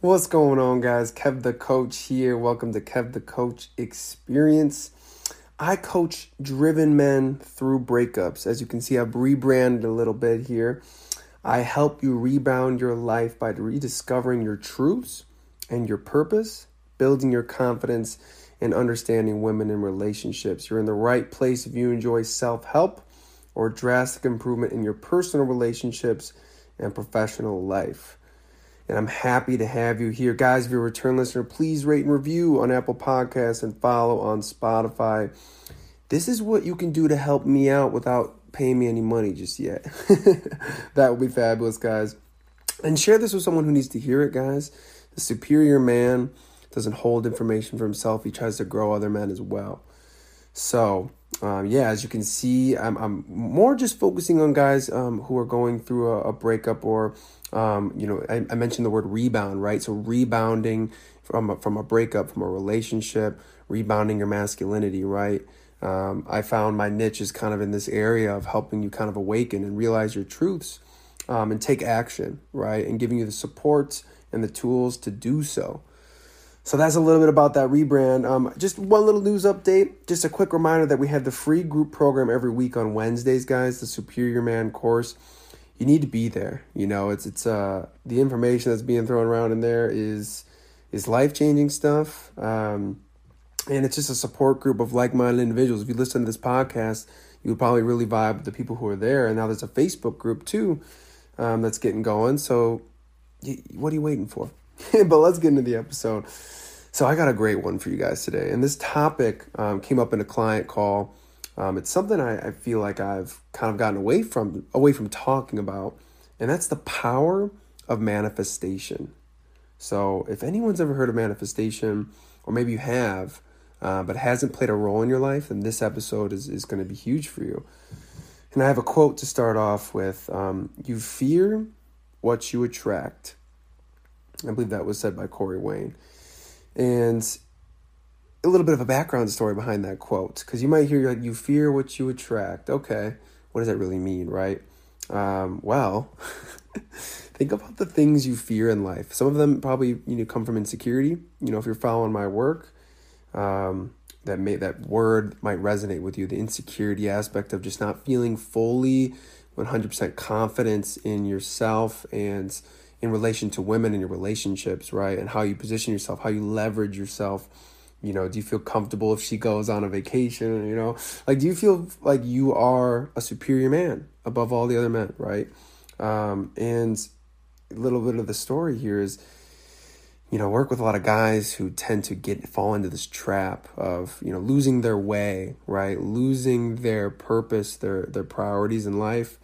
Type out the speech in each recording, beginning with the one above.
What's going on, guys? Kev the Coach here. Welcome to Kev the Coach Experience. I coach driven men through breakups. As you can see, I've rebranded a little bit here. I help you rebound your life by rediscovering your truths and your purpose, building your confidence, and understanding women in relationships. You're in the right place if you enjoy self help or drastic improvement in your personal relationships and professional life. And I'm happy to have you here. Guys, if you're a return listener, please rate and review on Apple Podcasts and follow on Spotify. This is what you can do to help me out without paying me any money just yet. that would be fabulous, guys. And share this with someone who needs to hear it, guys. The superior man doesn't hold information for himself, he tries to grow other men as well. So, um, yeah, as you can see, I'm, I'm more just focusing on guys um, who are going through a, a breakup or, um, you know, I, I, mentioned the word rebound, right? So rebounding from a, from a breakup, from a relationship, rebounding your masculinity, right? Um, I found my niche is kind of in this area of helping you kind of awaken and realize your truths um, and take action, right? And giving you the support and the tools to do so. So that's a little bit about that rebrand. Um, just one little news update. Just a quick reminder that we have the free group program every week on Wednesdays, guys. The Superior Man course. You need to be there. You know, it's it's uh the information that's being thrown around in there is is life changing stuff. Um, and it's just a support group of like minded individuals. If you listen to this podcast, you would probably really vibe with the people who are there. And now there's a Facebook group too um, that's getting going. So, what are you waiting for? but let's get into the episode. So I got a great one for you guys today, and this topic um, came up in a client call. Um, it's something I, I feel like I've kind of gotten away from away from talking about, and that's the power of manifestation. So if anyone's ever heard of manifestation, or maybe you have, uh, but hasn't played a role in your life, then this episode is, is going to be huge for you. And I have a quote to start off with um, You fear what you attract. I believe that was said by Corey Wayne. And a little bit of a background story behind that quote, because you might hear like you fear what you attract. Okay, what does that really mean, right? Um, well, think about the things you fear in life. Some of them probably you know come from insecurity. You know, if you're following my work, um, that may that word might resonate with you. The insecurity aspect of just not feeling fully, one hundred percent confidence in yourself and in relation to women in your relationships, right? And how you position yourself, how you leverage yourself. You know, do you feel comfortable if she goes on a vacation? You know, like, do you feel like you are a superior man above all the other men, right? Um, and a little bit of the story here is, you know, work with a lot of guys who tend to get fall into this trap of, you know, losing their way, right? Losing their purpose, their their priorities in life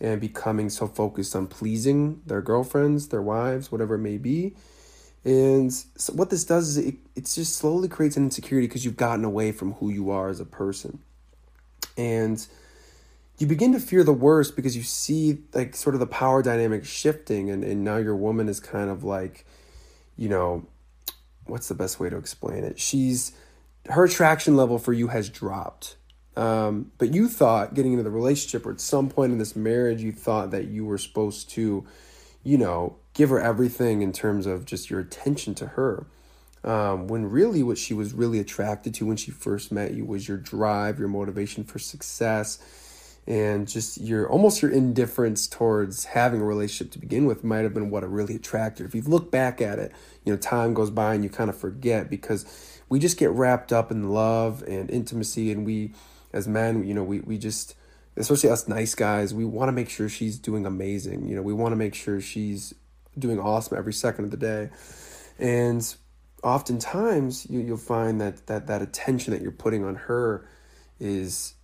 and becoming so focused on pleasing their girlfriends, their wives, whatever it may be. And so what this does is it, it just slowly creates an insecurity because you've gotten away from who you are as a person. And you begin to fear the worst because you see like sort of the power dynamic shifting and, and now your woman is kind of like, you know, what's the best way to explain it? She's her attraction level for you has dropped um, but you thought getting into the relationship or at some point in this marriage, you thought that you were supposed to, you know, give her everything in terms of just your attention to her. Um, when really what she was really attracted to when she first met you was your drive, your motivation for success, and just your almost your indifference towards having a relationship to begin with might have been what really attracted her. If you look back at it, you know, time goes by and you kind of forget because we just get wrapped up in love and intimacy and we as men, you know, we, we just, especially us nice guys, we want to make sure she's doing amazing. You know, we want to make sure she's doing awesome every second of the day. And oftentimes you, you'll find that, that that attention that you're putting on her is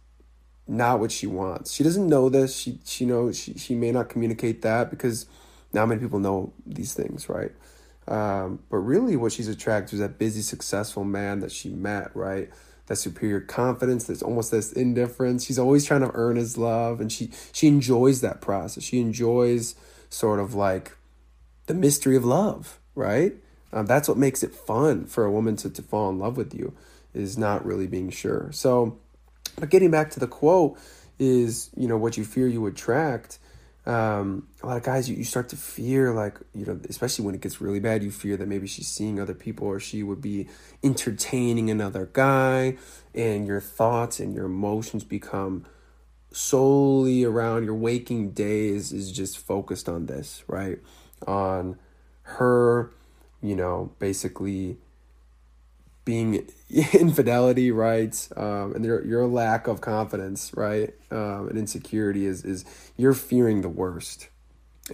not what she wants. She doesn't know this. She, she knows she, she may not communicate that because not many people know these things, right? Um, but really what she's attracted to is that busy, successful man that she met, right? that superior confidence there's almost this indifference she's always trying to earn his love and she she enjoys that process she enjoys sort of like the mystery of love right? Um, that's what makes it fun for a woman to, to fall in love with you is not really being sure. So but getting back to the quote is you know what you fear you attract. Um, a lot of guys, you, you start to fear, like, you know, especially when it gets really bad, you fear that maybe she's seeing other people or she would be entertaining another guy, and your thoughts and your emotions become solely around your waking days is just focused on this, right? On her, you know, basically being infidelity, right? Um, and your your lack of confidence, right? Um, and insecurity is is you're fearing the worst.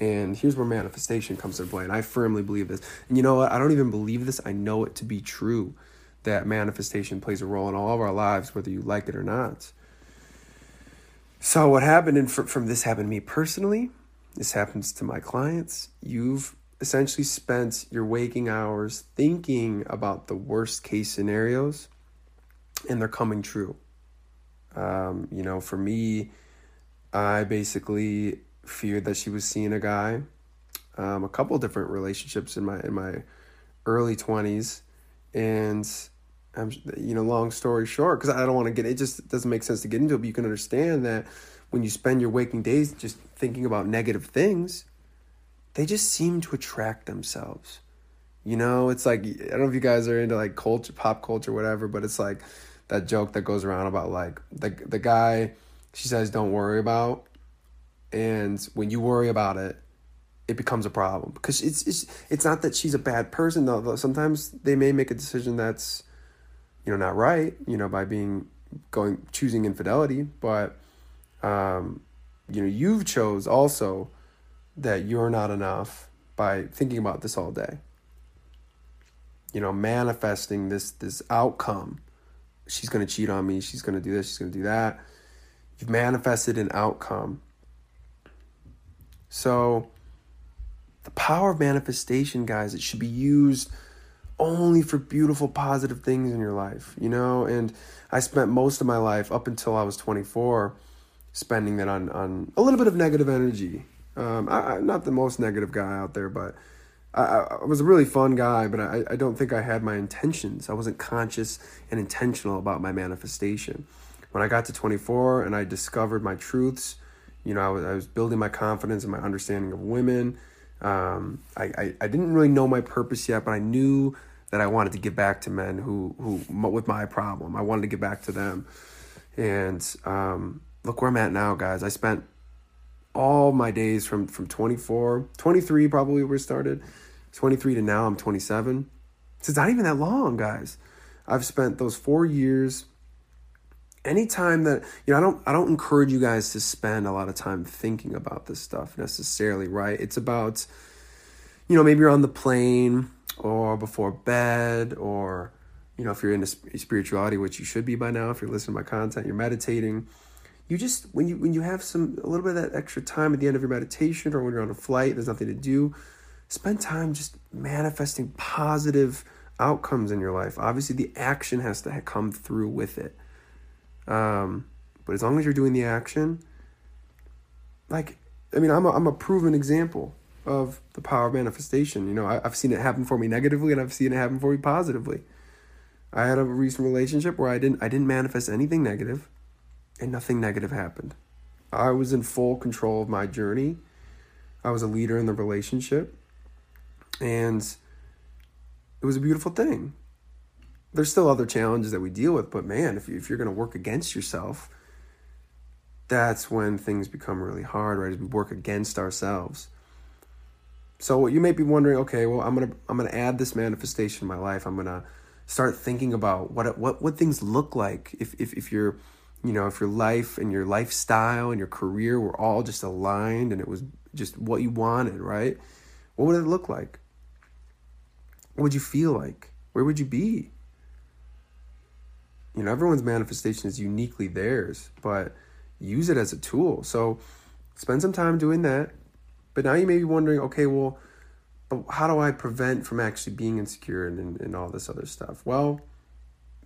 And here's where manifestation comes into play. And I firmly believe this. And you know what? I don't even believe this. I know it to be true that manifestation plays a role in all of our lives, whether you like it or not. So what happened, and from this happened to me personally, this happens to my clients. You've essentially spent your waking hours thinking about the worst case scenarios and they're coming true. Um, you know, for me, I basically feared that she was seeing a guy, um, a couple different relationships in my in my early twenties, and I'm you know, long story short, because I don't want to get it just doesn't make sense to get into it, but you can understand that when you spend your waking days just thinking about negative things, they just seem to attract themselves. You know, it's like I don't know if you guys are into like culture, pop culture, whatever, but it's like that joke that goes around about like the the guy she says don't worry about, and when you worry about it, it becomes a problem because it's it's it's not that she's a bad person though. Sometimes they may make a decision that's, you know, not right. You know, by being going choosing infidelity, but, um, you know, you've chose also that you're not enough by thinking about this all day. You know, manifesting this this outcome. She's going to cheat on me, she's going to do this, she's going to do that. You've manifested an outcome. So the power of manifestation, guys, it should be used only for beautiful positive things in your life, you know? And I spent most of my life up until I was 24 spending that on on a little bit of negative energy um, I, am not the most negative guy out there, but I, I was a really fun guy, but I, I don't think I had my intentions. I wasn't conscious and intentional about my manifestation. When I got to 24 and I discovered my truths, you know, I was, I was building my confidence and my understanding of women. Um, I, I, I didn't really know my purpose yet, but I knew that I wanted to give back to men who, who with my problem. I wanted to give back to them. And um, look where I'm at now, guys. I spent all my days from from 24, 23 probably where we started, 23 to now I'm 27. It's not even that long, guys. I've spent those four years. Anytime that you know, I don't I don't encourage you guys to spend a lot of time thinking about this stuff necessarily, right? It's about, you know, maybe you're on the plane or before bed or you know if you're into spirituality which you should be by now if you're listening to my content you're meditating you just when you when you have some a little bit of that extra time at the end of your meditation or when you're on a flight there's nothing to do spend time just manifesting positive outcomes in your life. Obviously the action has to come through with it. Um, but as long as you're doing the action like i mean i'm a, I'm a proven example of the power of manifestation. You know I, i've seen it happen for me negatively and i've seen it happen for me positively. I had a recent relationship where i didn't i didn't manifest anything negative and nothing negative happened. I was in full control of my journey. I was a leader in the relationship. And it was a beautiful thing. There's still other challenges that we deal with, but man, if, if you're going to work against yourself, that's when things become really hard, right? As we work against ourselves. So you may be wondering, okay, well, I'm gonna I'm gonna add this manifestation in my life. I'm gonna start thinking about what what what things look like if if if you're you know, if your life and your lifestyle and your career were all just aligned and it was just what you wanted, right? What would it look like? What would you feel like? Where would you be? You know, everyone's manifestation is uniquely theirs, but use it as a tool. So spend some time doing that. But now you may be wondering, okay, well, how do I prevent from actually being insecure and, and, and all this other stuff? Well,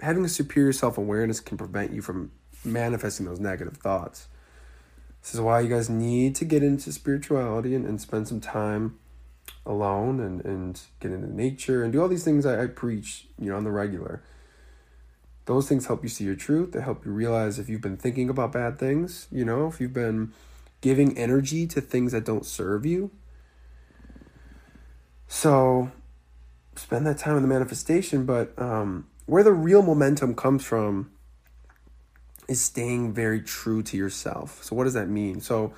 having a superior self awareness can prevent you from manifesting those negative thoughts. This is why you guys need to get into spirituality and, and spend some time alone and, and get into nature and do all these things I, I preach, you know, on the regular. Those things help you see your truth. They help you realize if you've been thinking about bad things, you know, if you've been giving energy to things that don't serve you. So spend that time in the manifestation, but um, where the real momentum comes from is staying very true to yourself. So what does that mean? So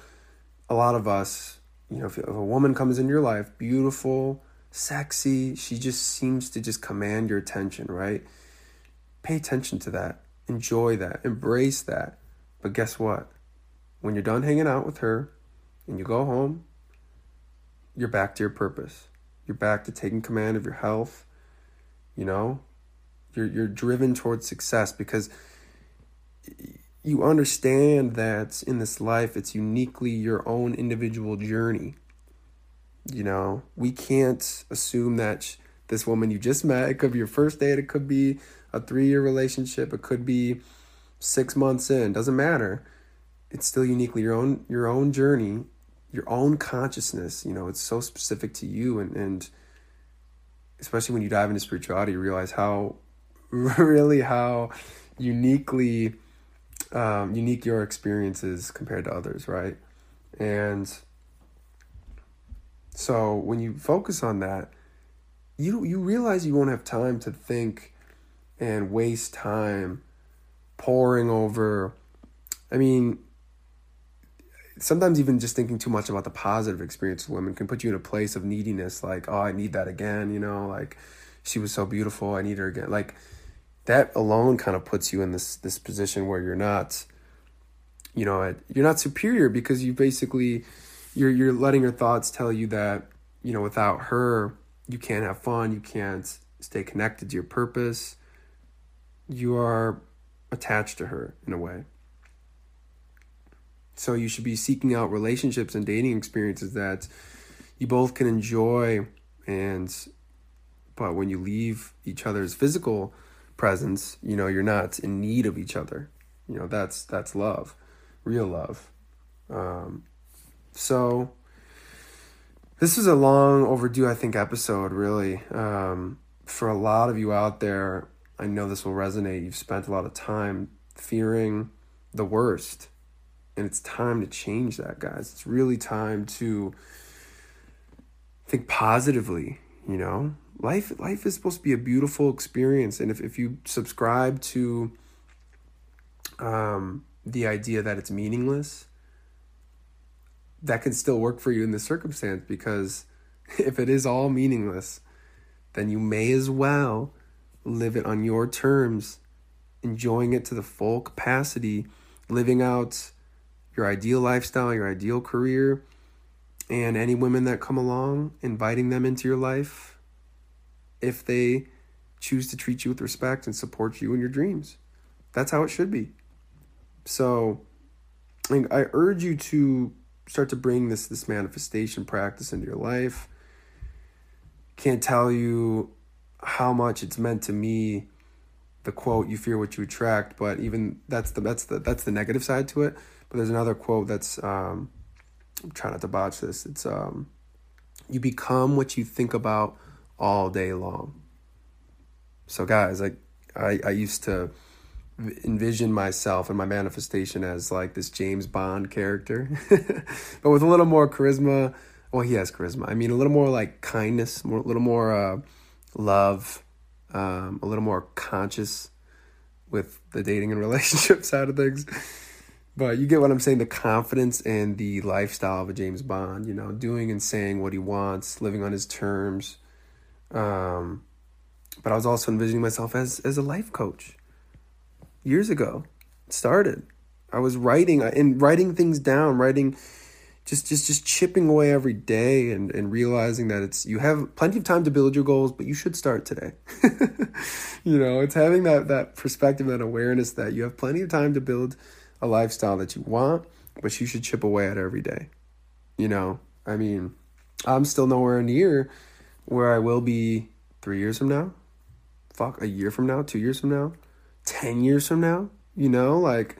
a lot of us, you know, if, a woman comes in your life, beautiful, sexy, she just seems to just command your attention, right? Pay attention to that. Enjoy that. Embrace that. But guess what? When you're done hanging out with her and you go home, you're back to your purpose. You're back to taking command of your health. You know, you're you're driven towards success because you understand that in this life it's uniquely your own individual journey. You know, we can't assume that this woman you just met, it could be your first date, it could be a three year relationship, it could be six months in, doesn't matter. It's still uniquely your own your own journey, your own consciousness. You know, it's so specific to you and, and especially when you dive into spirituality, you realize how really how uniquely um, unique your experience is compared to others, right? And so when you focus on that, you you realize you won't have time to think and waste time poring over. I mean, sometimes even just thinking too much about the positive experience of women can put you in a place of neediness. Like, oh, I need that again. You know, like she was so beautiful. I need her again. Like that alone kind of puts you in this this position where you're not, you know, you're not superior because you basically you're you're letting your thoughts tell you that you know without her you can't have fun, you can't stay connected to your purpose. You are attached to her in a way. So you should be seeking out relationships and dating experiences that you both can enjoy and but when you leave each other's physical presence, you know, you're not in need of each other. You know, that's that's love, real love. Um, so this is a long overdue, I think, episode. Really, um, for a lot of you out there, I know this will resonate. You've spent a lot of time fearing the worst and it's time to change that, guys. It's really time to think positively, you know? Life life is supposed to be a beautiful experience. And if, if you subscribe to um, the idea that it's meaningless, that can still work for you in this circumstance because if it is all meaningless, then you may as well live it on your terms, enjoying it to the full capacity, living out your ideal lifestyle, your ideal career, and any women that come along, inviting them into your life if they choose to treat you with respect and support you in your dreams. That's how it should be. So I urge you to start to bring this this manifestation practice into your life. Can't tell you how much it's meant to me the quote you fear what you attract but even that's the that's the that's the negative side to it but there's another quote that's um, I'm trying not to botch this. It's um, you become what you think about all day long. So guys, I, I used to envision myself and my manifestation as like this James Bond character, but with a little more charisma. Well, he has charisma. I mean, a little more like kindness, more, a little more uh, love, um, a little more conscious with the dating and relationship side of things. But you get what I'm saying the confidence and the lifestyle of a James Bond, you know, doing and saying what he wants, living on his terms. Um, but I was also envisioning myself as, as a life coach years ago. Started. I was writing and writing things down, writing just just just chipping away every day and and realizing that it's you have plenty of time to build your goals but you should start today you know it's having that that perspective that awareness that you have plenty of time to build a lifestyle that you want, but you should chip away at every day. You know, I mean, I'm still nowhere near where I will be three years from now. Fuck, a year from now, two years from now, 10 years from now. You know, like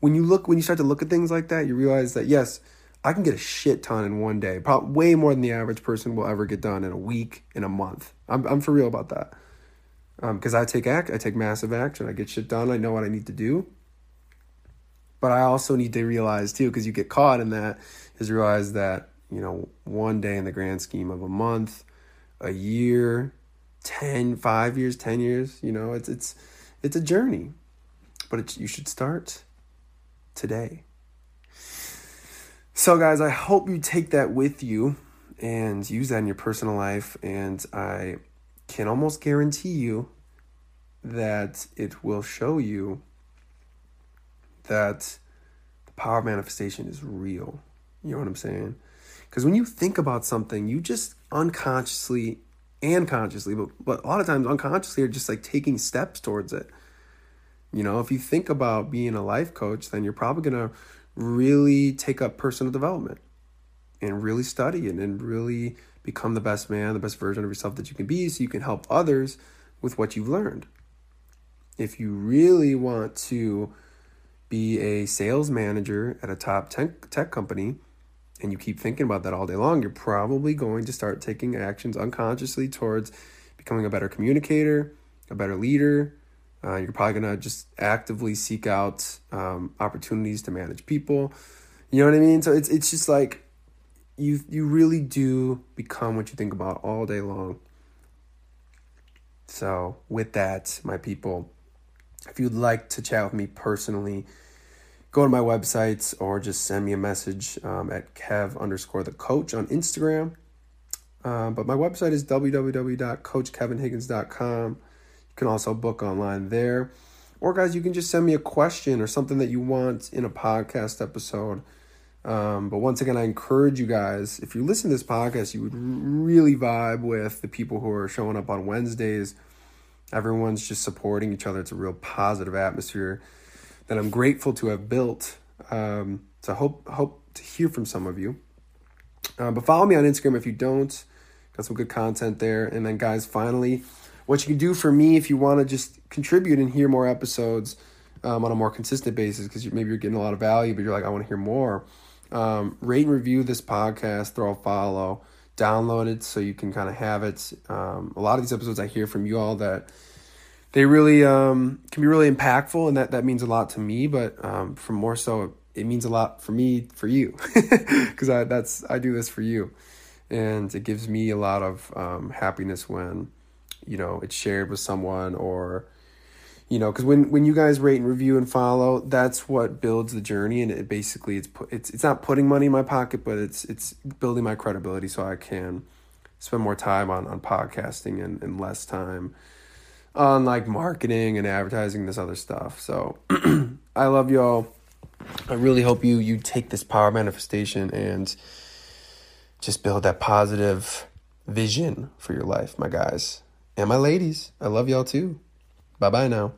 when you look, when you start to look at things like that, you realize that, yes, I can get a shit ton in one day, probably way more than the average person will ever get done in a week, in a month. I'm, I'm for real about that. Because um, I take act, I take massive action, I get shit done, I know what I need to do, But I also need to realize too, because you get caught in that, is realize that, you know, one day in the grand scheme of a month, a year, 10, five years, 10 years, you know, it's, it's, it's a journey, but you should start today. So, guys, I hope you take that with you and use that in your personal life. And I can almost guarantee you that it will show you that the power of manifestation is real. You know what I'm saying? Because when you think about something, you just unconsciously and consciously, but, but a lot of times unconsciously are just like taking steps towards it. You know, if you think about being a life coach, then you're probably going to really take up personal development and really study it and really become the best man, the best version of yourself that you can be so you can help others with what you've learned. If you really want to be a sales manager at a top tech, tech company and you keep thinking about that all day long, you're probably going to start taking actions unconsciously towards becoming a better communicator, a better leader. Uh, you're probably going to just actively seek out um, opportunities to manage people. You know what I mean? So it's it's just like you you really do become what you think about all day long. So with that, my people, if you'd like to chat with me personally, go to my websites or just send me a message um, at kev underscore the coach on Instagram. Uh, but my website is www.coachkevinhiggins.com. You can also book online there. Or, guys, you can just send me a question or something that you want in a podcast episode. Um, but once again, I encourage you guys, if you listen to this podcast, you would really vibe with the people who are showing up on Wednesdays. Everyone's just supporting each other. It's a real positive atmosphere that I'm grateful to have built. Um, so hope hope to hear from some of you. Uh, but follow me on Instagram if you don't. Got some good content there. And then, guys, finally, what you can do for me if you want to just contribute and hear more episodes um, on a more consistent basis because maybe you're getting a lot of value, but you're like, I want to hear more. Um, rate and review this podcast, throw a follow, download it so you can kind of have it. Um, a lot of these episodes I hear from you all that they really um, can be really impactful, and that, that means a lot to me. But um, for more so, it means a lot for me for you because I that's I do this for you, and it gives me a lot of um, happiness when you know it's shared with someone or you know because when when you guys rate and review and follow that's what builds the journey and it basically it's put it's it's not putting money in my pocket but it's it's building my credibility so i can spend more time on on podcasting and, and less time on like marketing and advertising this other stuff. So i love y'all. I really hope you you take this power manifestation and just build that positive vision for your life my guys and my ladies. I love y'all too. Bye bye now